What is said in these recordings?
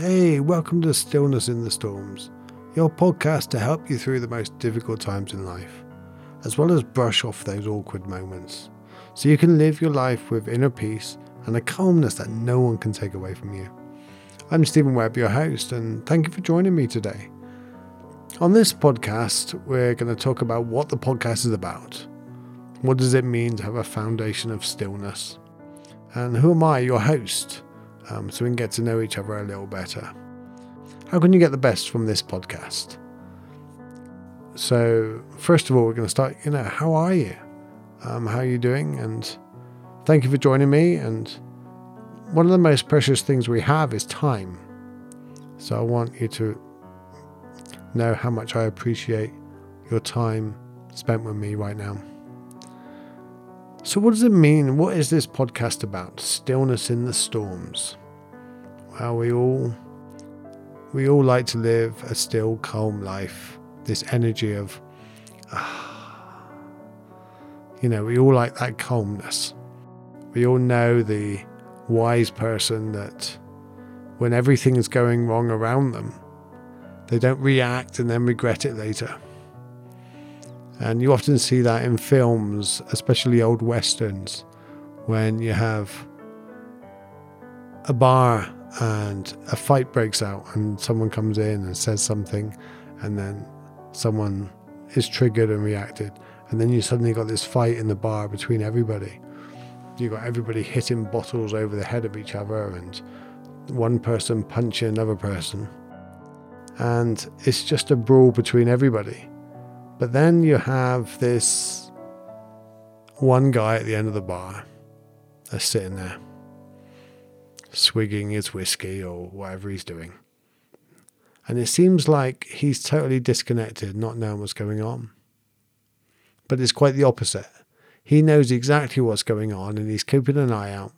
Hey, welcome to Stillness in the Storms, your podcast to help you through the most difficult times in life, as well as brush off those awkward moments, so you can live your life with inner peace and a calmness that no one can take away from you. I'm Stephen Webb, your host, and thank you for joining me today. On this podcast, we're going to talk about what the podcast is about. What does it mean to have a foundation of stillness? And who am I, your host? Um, so we can get to know each other a little better. How can you get the best from this podcast? So, first of all, we're going to start, you know, how are you? Um, how are you doing? And thank you for joining me. And one of the most precious things we have is time. So, I want you to know how much I appreciate your time spent with me right now. So, what does it mean? What is this podcast about? Stillness in the storms. Well, we all we all like to live a still, calm life. This energy of, uh, you know, we all like that calmness. We all know the wise person that when everything is going wrong around them, they don't react and then regret it later. And you often see that in films, especially old westerns, when you have a bar and a fight breaks out and someone comes in and says something and then someone is triggered and reacted and then you suddenly got this fight in the bar between everybody. You got everybody hitting bottles over the head of each other and one person punching another person. And it's just a brawl between everybody but then you have this one guy at the end of the bar that's sitting there, swigging his whiskey or whatever he's doing. And it seems like he's totally disconnected, not knowing what's going on. But it's quite the opposite. He knows exactly what's going on and he's keeping an eye out.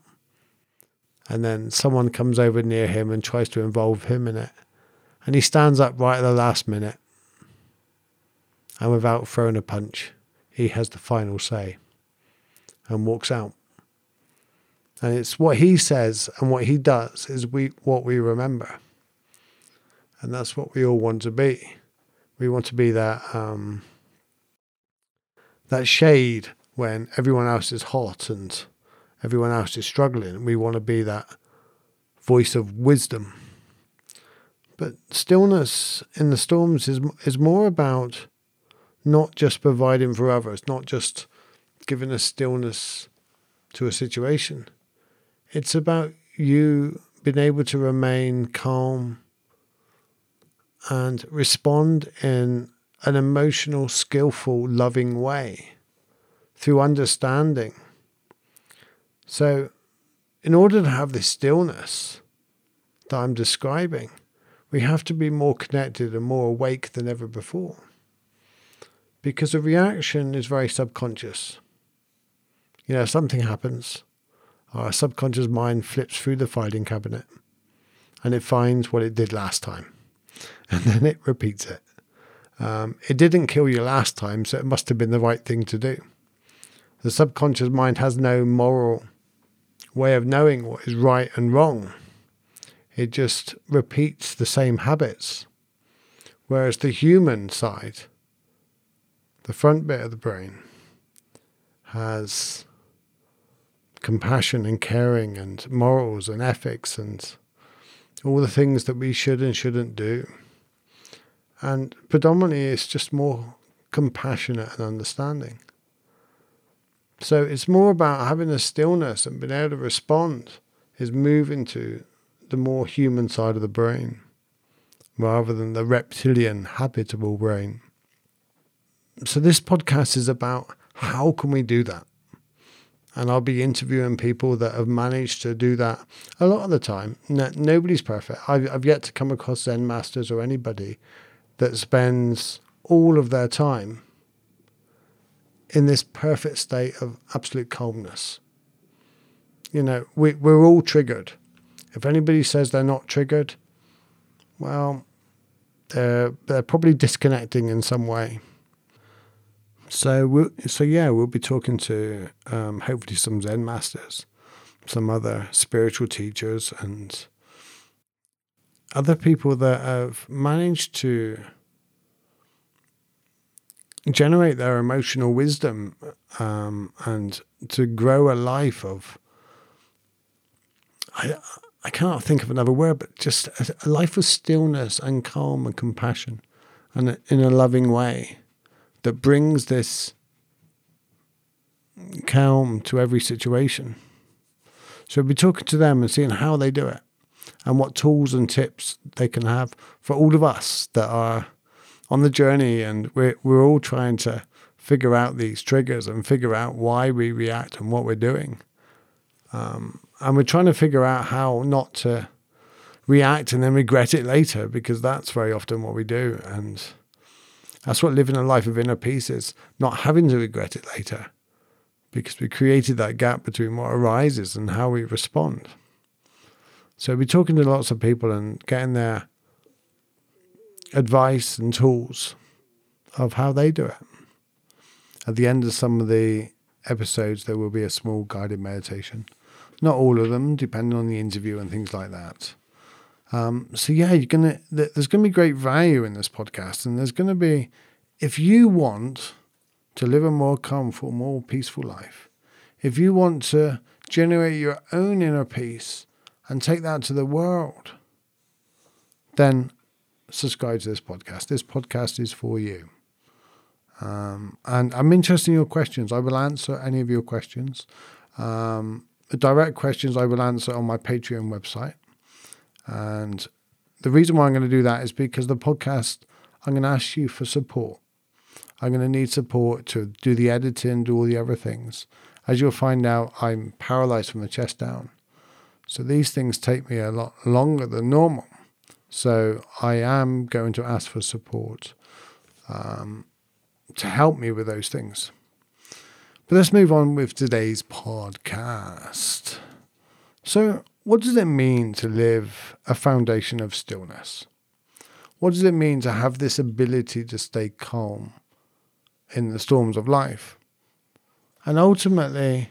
And then someone comes over near him and tries to involve him in it. And he stands up right at the last minute and without throwing a punch, he has the final say and walks out. And it's what he says and what he does is we what we remember. And that's what we all want to be. We want to be that um, that shade when everyone else is hot and everyone else is struggling. We want to be that voice of wisdom. But stillness in the storms is is more about not just providing for others, not just giving a stillness to a situation. It's about you being able to remain calm and respond in an emotional, skillful, loving way through understanding. So, in order to have this stillness that I'm describing, we have to be more connected and more awake than ever before because the reaction is very subconscious. You know, something happens, our subconscious mind flips through the filing cabinet and it finds what it did last time and then it repeats it. Um, it didn't kill you last time, so it must have been the right thing to do. The subconscious mind has no moral way of knowing what is right and wrong. It just repeats the same habits. Whereas the human side, the front bit of the brain has compassion and caring and morals and ethics and all the things that we should and shouldn't do. And predominantly, it's just more compassionate and understanding. So it's more about having a stillness and being able to respond, is moving to the more human side of the brain rather than the reptilian, habitable brain so this podcast is about how can we do that? And I'll be interviewing people that have managed to do that a lot of the time. No, nobody's perfect. I've, I've yet to come across Zen masters or anybody that spends all of their time in this perfect state of absolute calmness. You know, we, we're all triggered. If anybody says they're not triggered, well, they're, they're probably disconnecting in some way. So, we'll, so yeah, we'll be talking to um, hopefully some Zen masters, some other spiritual teachers, and other people that have managed to generate their emotional wisdom um, and to grow a life of I, I cannot think of another word, but just a, a life of stillness and calm and compassion, and in a loving way that brings this calm to every situation. So we'll be talking to them and seeing how they do it and what tools and tips they can have for all of us that are on the journey and we're, we're all trying to figure out these triggers and figure out why we react and what we're doing. Um, and we're trying to figure out how not to react and then regret it later because that's very often what we do. And that's what living a life of inner peace is not having to regret it later because we created that gap between what arises and how we respond. So we're talking to lots of people and getting their advice and tools of how they do it. At the end of some of the episodes, there will be a small guided meditation. Not all of them, depending on the interview and things like that. Um, so yeah, you're gonna. There's gonna be great value in this podcast, and there's gonna be, if you want to live a more comfortable, more peaceful life, if you want to generate your own inner peace and take that to the world, then subscribe to this podcast. This podcast is for you. Um, and I'm interested in your questions. I will answer any of your questions. Um, direct questions I will answer on my Patreon website. And the reason why I'm going to do that is because the podcast, I'm going to ask you for support. I'm going to need support to do the editing, do all the other things. As you'll find out, I'm paralyzed from the chest down. So these things take me a lot longer than normal. So I am going to ask for support um, to help me with those things. But let's move on with today's podcast. So, what does it mean to live a foundation of stillness? What does it mean to have this ability to stay calm in the storms of life? And ultimately,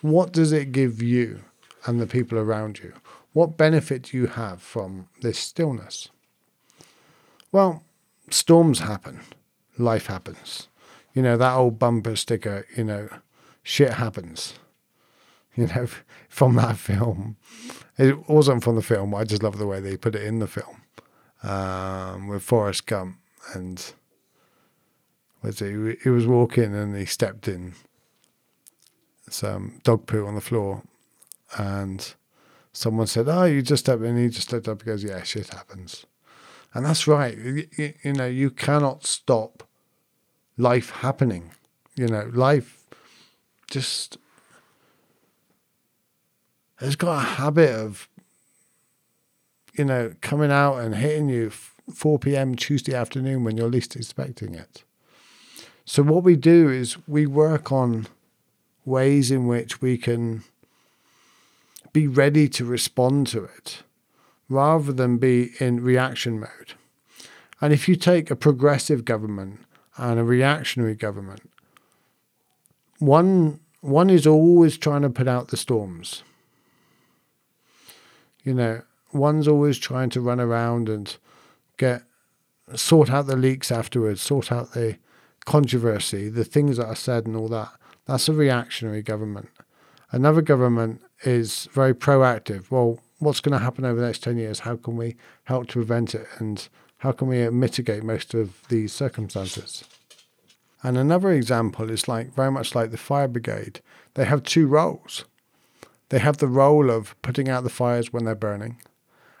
what does it give you and the people around you? What benefit do you have from this stillness? Well, storms happen, life happens. You know, that old bumper sticker, you know, shit happens. You know, from that film. It wasn't from the film, I just love the way they put it in the film. Um, with Forrest Gump and was he, he was walking and he stepped in some dog poo on the floor and someone said, "Oh, you just stepped and he just looked up and goes, "Yeah, shit happens," and that's right. You, you, know, you cannot stop life happening. You know, life just has got a habit of, you know, coming out and hitting you 4 p.m. Tuesday afternoon when you're least expecting it. So what we do is we work on ways in which we can be ready to respond to it rather than be in reaction mode. And if you take a progressive government and a reactionary government, one one is always trying to put out the storms. You know, one's always trying to run around and get sort out the leaks afterwards, sort out the controversy, the things that are said and all that. That's a reactionary government. Another government is very proactive. Well, what's going to happen over the next 10 years? How can we help to prevent it? And how can we mitigate most of these circumstances? And another example is like very much like the fire brigade. They have two roles. They have the role of putting out the fires when they're burning,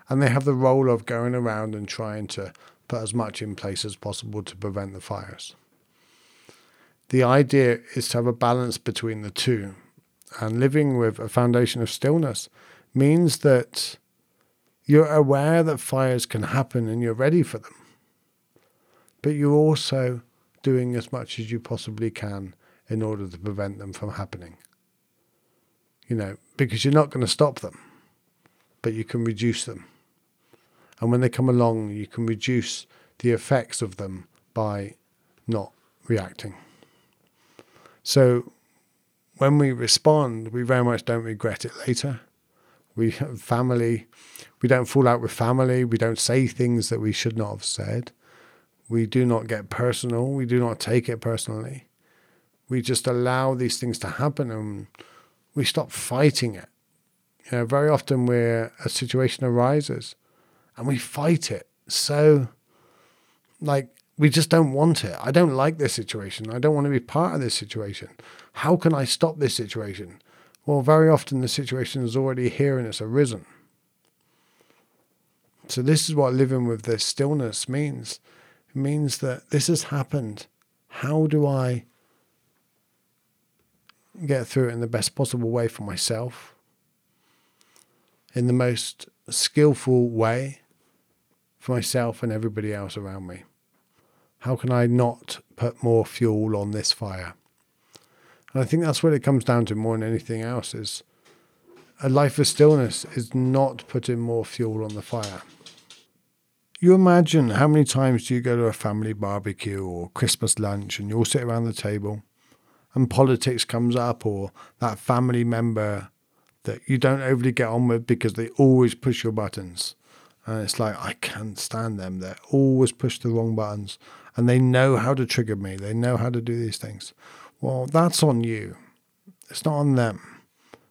and they have the role of going around and trying to put as much in place as possible to prevent the fires. The idea is to have a balance between the two and living with a foundation of stillness means that you're aware that fires can happen and you're ready for them. But you're also doing as much as you possibly can in order to prevent them from happening. You know, because you're not going to stop them, but you can reduce them. And when they come along, you can reduce the effects of them by not reacting. So when we respond, we very much don't regret it later. We family, we don't fall out with family. We don't say things that we should not have said. We do not get personal. We do not take it personally. We just allow these things to happen and we stop fighting it. You know, very often where a situation arises and we fight it. So, like, we just don't want it. I don't like this situation. I don't want to be part of this situation. How can I stop this situation? Well, very often the situation is already here and it's arisen. So, this is what living with this stillness means. It means that this has happened. How do I get through it in the best possible way for myself? In the most skillful way for myself and everybody else around me? How can I not put more fuel on this fire? And I think that's what it comes down to more than anything else is a life of stillness is not putting more fuel on the fire. You imagine how many times do you go to a family barbecue or Christmas lunch and you all sit around the table and politics comes up or that family member that you don't overly get on with because they always push your buttons. And it's like, I can't stand them. They always push the wrong buttons and they know how to trigger me. They know how to do these things. Well, that's on you. It's not on them.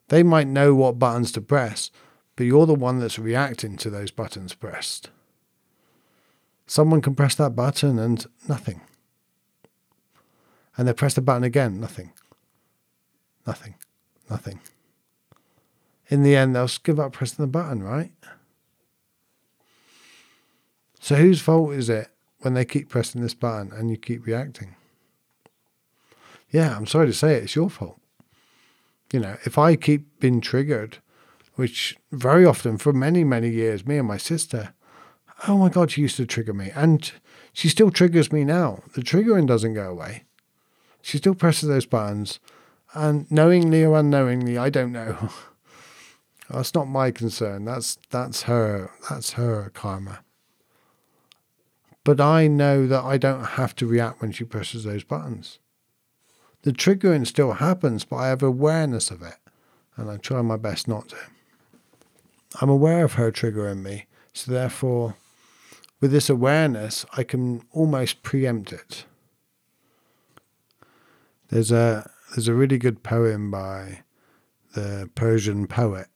They might know what buttons to press, but you're the one that's reacting to those buttons pressed. Someone can press that button and nothing. And they press the button again, nothing. Nothing. Nothing. In the end, they'll give up pressing the button, right? So whose fault is it when they keep pressing this button and you keep reacting? Yeah, I'm sorry to say it, it's your fault. You know, if I keep being triggered, which very often for many, many years, me and my sister, oh my God, she used to trigger me. And she still triggers me now. The triggering doesn't go away. She still presses those buttons. And knowingly or unknowingly, I don't know. that's not my concern. That's that's her that's her karma. But I know that I don't have to react when she presses those buttons. The triggering still happens, but I have awareness of it, and I try my best not to. I'm aware of her triggering me, so therefore, with this awareness, I can almost preempt it. There's a there's a really good poem by the Persian poet,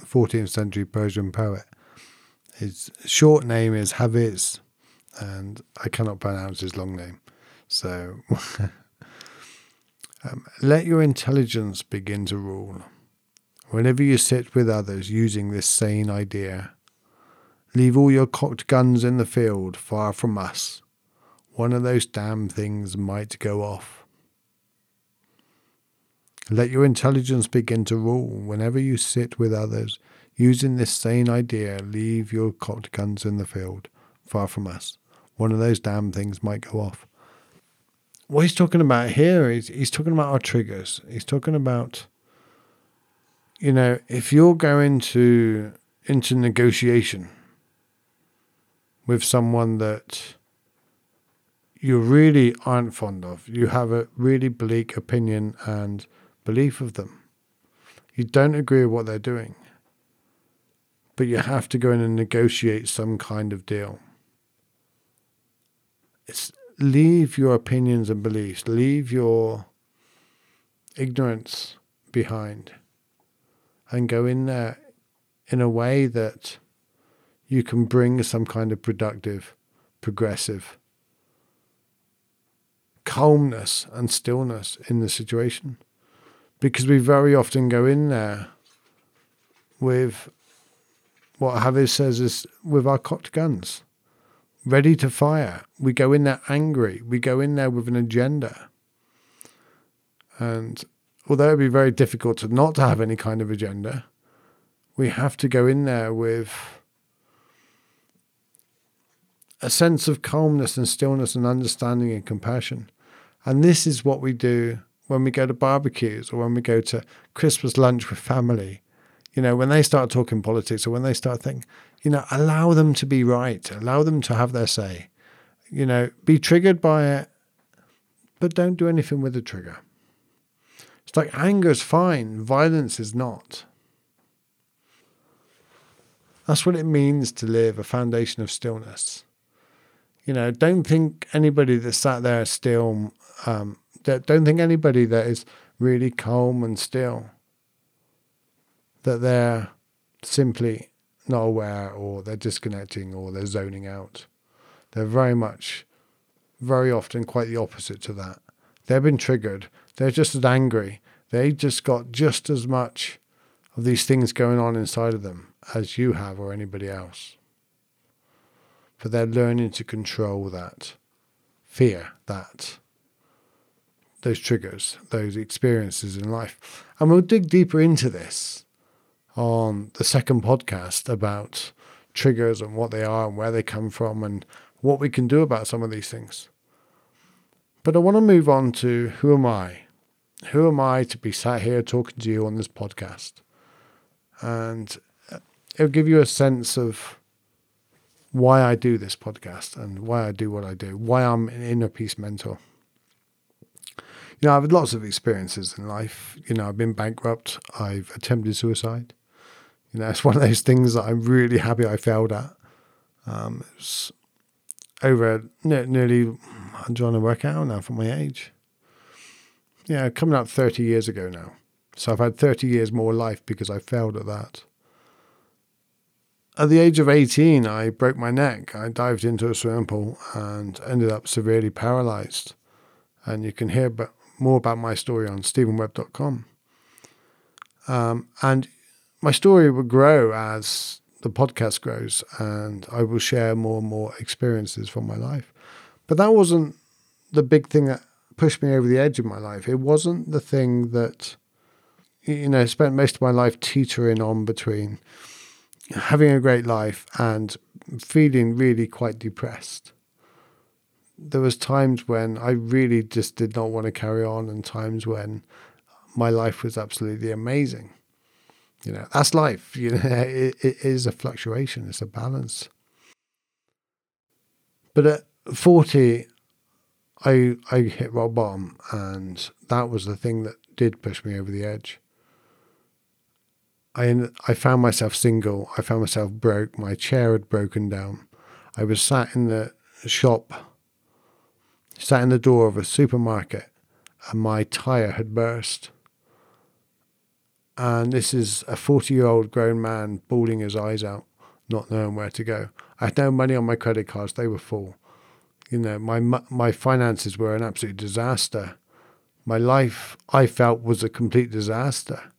14th century Persian poet. His short name is Hafiz, and I cannot pronounce his long name. So um, let your intelligence begin to rule. Whenever you sit with others using this sane idea, leave all your cocked guns in the field far from us. One of those damn things might go off. Let your intelligence begin to rule. Whenever you sit with others using this sane idea, leave your cocked guns in the field far from us one of those damn things might go off. What he's talking about here is he's talking about our triggers. He's talking about, you know, if you're going to into negotiation with someone that you really aren't fond of, you have a really bleak opinion and belief of them. You don't agree with what they're doing, but you have to go in and negotiate some kind of deal it's leave your opinions and beliefs, leave your ignorance behind, and go in there in a way that you can bring some kind of productive, progressive calmness and stillness in the situation. Because we very often go in there with what Hafiz says is with our cocked guns ready to fire. We go in there angry. We go in there with an agenda. And although it'd be very difficult to not to have any kind of agenda, we have to go in there with a sense of calmness and stillness and understanding and compassion. And this is what we do when we go to barbecues or when we go to Christmas lunch with family. You know, when they start talking politics or when they start thinking, you know, allow them to be right, allow them to have their say. You know, be triggered by it, but don't do anything with the trigger. It's like anger is fine, violence is not. That's what it means to live a foundation of stillness. You know, don't think anybody that sat there still, um, don't think anybody that is really calm and still, that they're simply not aware or they're disconnecting or they're zoning out. They're very much, very often quite the opposite to that. They've been triggered. They're just as angry. They just got just as much of these things going on inside of them as you have or anybody else. But they're learning to control that fear, that those triggers, those experiences in life. And we'll dig deeper into this on the second podcast about triggers and what they are and where they come from and what we can do about some of these things. But I want to move on to who am I? Who am I to be sat here talking to you on this podcast? And it'll give you a sense of why I do this podcast and why I do what I do, why I'm an inner peace mentor. You know, I've had lots of experiences in life. You know, I've been bankrupt, I've attempted suicide. You know, it's one of those things that I'm really happy I failed at. Um, it's over nearly, I'm trying to work out now for my age. Yeah, coming up 30 years ago now. So I've had 30 years more life because I failed at that. At the age of 18, I broke my neck. I dived into a swimming pool and ended up severely paralyzed. And you can hear more about my story on stephenwebb.com. Um, and my story will grow as the podcast grows, and I will share more and more experiences from my life. But that wasn't the big thing that pushed me over the edge of my life. It wasn't the thing that, you know, spent most of my life teetering on between having a great life and feeling really quite depressed. There was times when I really just did not want to carry on and times when my life was absolutely amazing. You know, that's life. You know, it, it is a fluctuation. It's a balance. But at 40, I I hit rock bottom, and that was the thing that did push me over the edge. I I found myself single. I found myself broke. My chair had broken down. I was sat in the shop, sat in the door of a supermarket, and my tire had burst and this is a 40 year old grown man bawling his eyes out, not knowing where to go. I had no money on my credit cards, they were full. You know, my, my finances were an absolute disaster. My life, I felt, was a complete disaster.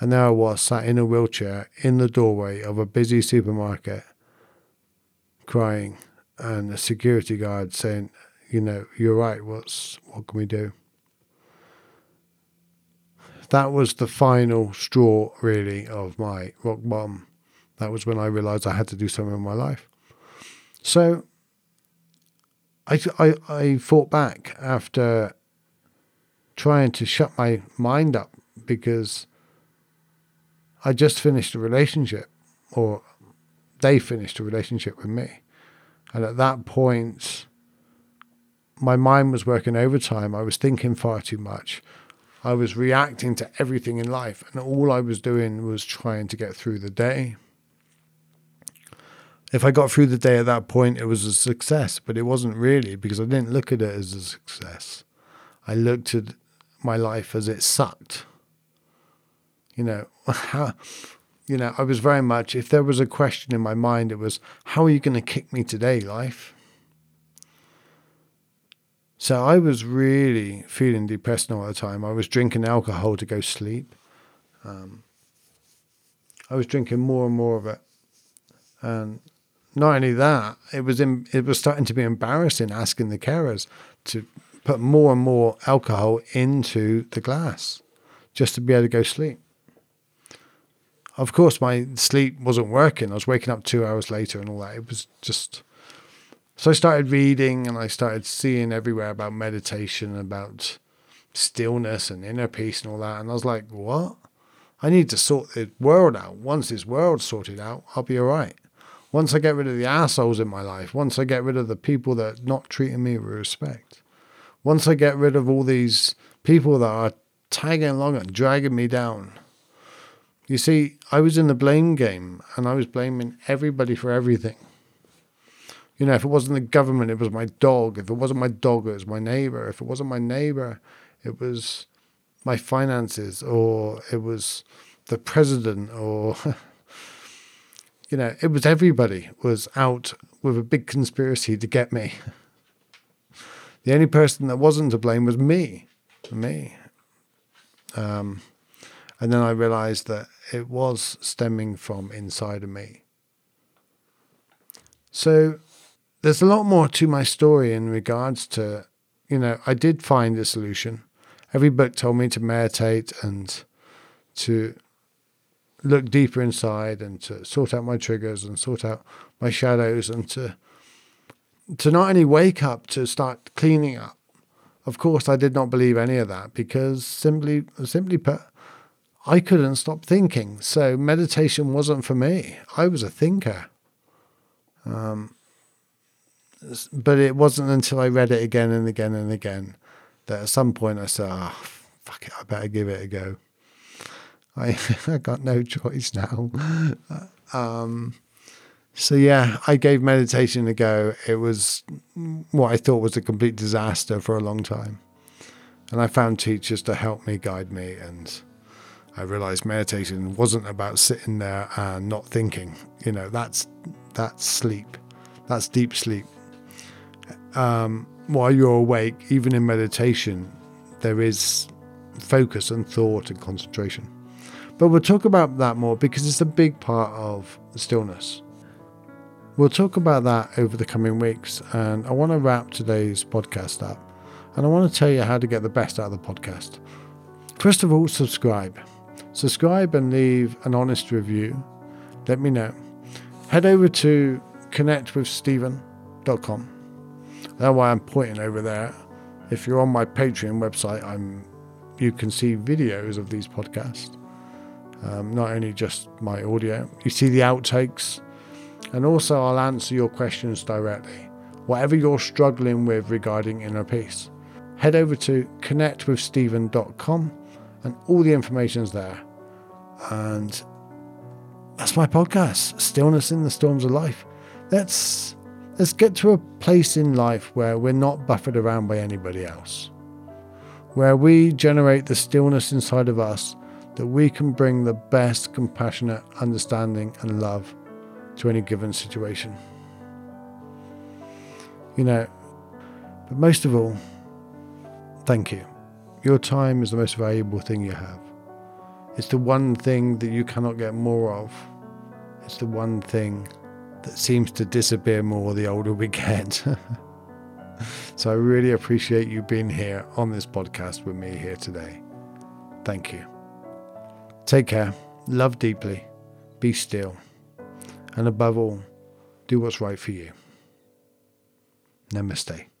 And there I was, sat in a wheelchair in the doorway of a busy supermarket, crying, and a security guard saying, you know, you're right, what's, what can we do? that was the final straw, really, of my rock bottom. That was when I realized I had to do something in my life. So I, I, I fought back after trying to shut my mind up because I just finished a relationship, or they finished a relationship with me. And at that point, my mind was working overtime. I was thinking far too much. I was reacting to everything in life, and all I was doing was trying to get through the day. If I got through the day at that point, it was a success, but it wasn't really because I didn't look at it as a success. I looked at my life as it sucked. You know, how, you know, I was very much, if there was a question in my mind, it was, how are you going to kick me today, life? So I was really feeling depressed all the time. I was drinking alcohol to go sleep. Um, I was drinking more and more of it, and not only that, it was in, it was starting to be embarrassing asking the carers to put more and more alcohol into the glass just to be able to go sleep. Of course, my sleep wasn't working. I was waking up two hours later and all that. It was just so I started reading and I started seeing everywhere about meditation, about stillness and inner peace and all that. And I was like, what? I need to sort the world out. Once this world's sorted out, I'll be all right. Once I get rid of the assholes in my life, once I get rid of the people that are not treating me with respect, once I get rid of all these people that are tagging along and dragging me down, You see, I was in the blame game and I was blaming everybody for everything. You know, if it wasn't the government, it was my dog. If it wasn't my dog, it was my neighbor. If it wasn't my neighbor, it was my finances or it was the president or you know, it was everybody was out with a big conspiracy to get me. The only person that wasn't to blame was me, me. Um, and then I realized that it was stemming from inside of me. So there's a lot more to my story in regards to, you know, I did find a solution. Every book told me to meditate and to look deeper inside and to sort out my triggers and sort out my shadows and to to not only wake up to start cleaning up. Of course, I did not believe any of that because simply simply put, I couldn't stop thinking. So meditation wasn't for me. I was a thinker. Um, but it wasn't until I read it again and again and again that at some point I said, "Ah, oh, fuck it, I better give it a go." I I got no choice now. Um, so yeah, I gave meditation a go. It was what I thought was a complete disaster for a long time, and I found teachers to help me, guide me, and I realized meditation wasn't about sitting there and not thinking. You know, that's that's sleep, that's deep sleep. Um, while you're awake, even in meditation, there is focus and thought and concentration. But we'll talk about that more because it's a big part of stillness. We'll talk about that over the coming weeks, and I want to wrap today's podcast up. And I want to tell you how to get the best out of the podcast. First of all, subscribe. Subscribe and leave an honest review. Let me know. Head over to connectwithstephen.com. That's why I'm pointing over there. If you're on my Patreon website, I'm you can see videos of these podcasts um, not only just my audio. You see the outtakes, and also I'll answer your questions directly. Whatever you're struggling with regarding inner peace, head over to connectwithstephen.com and all the information's there. And that's my podcast, Stillness in the Storms of Life. Let's let's get to a place in life where we're not buffered around by anybody else. Where we generate the stillness inside of us that we can bring the best compassionate understanding and love to any given situation. You know, but most of all, thank you. Your time is the most valuable thing you have. It's the one thing that you cannot get more of. It's the one thing that seems to disappear more the older we get. so I really appreciate you being here on this podcast with me here today. Thank you. Take care, love deeply, be still, and above all, do what's right for you. Namaste.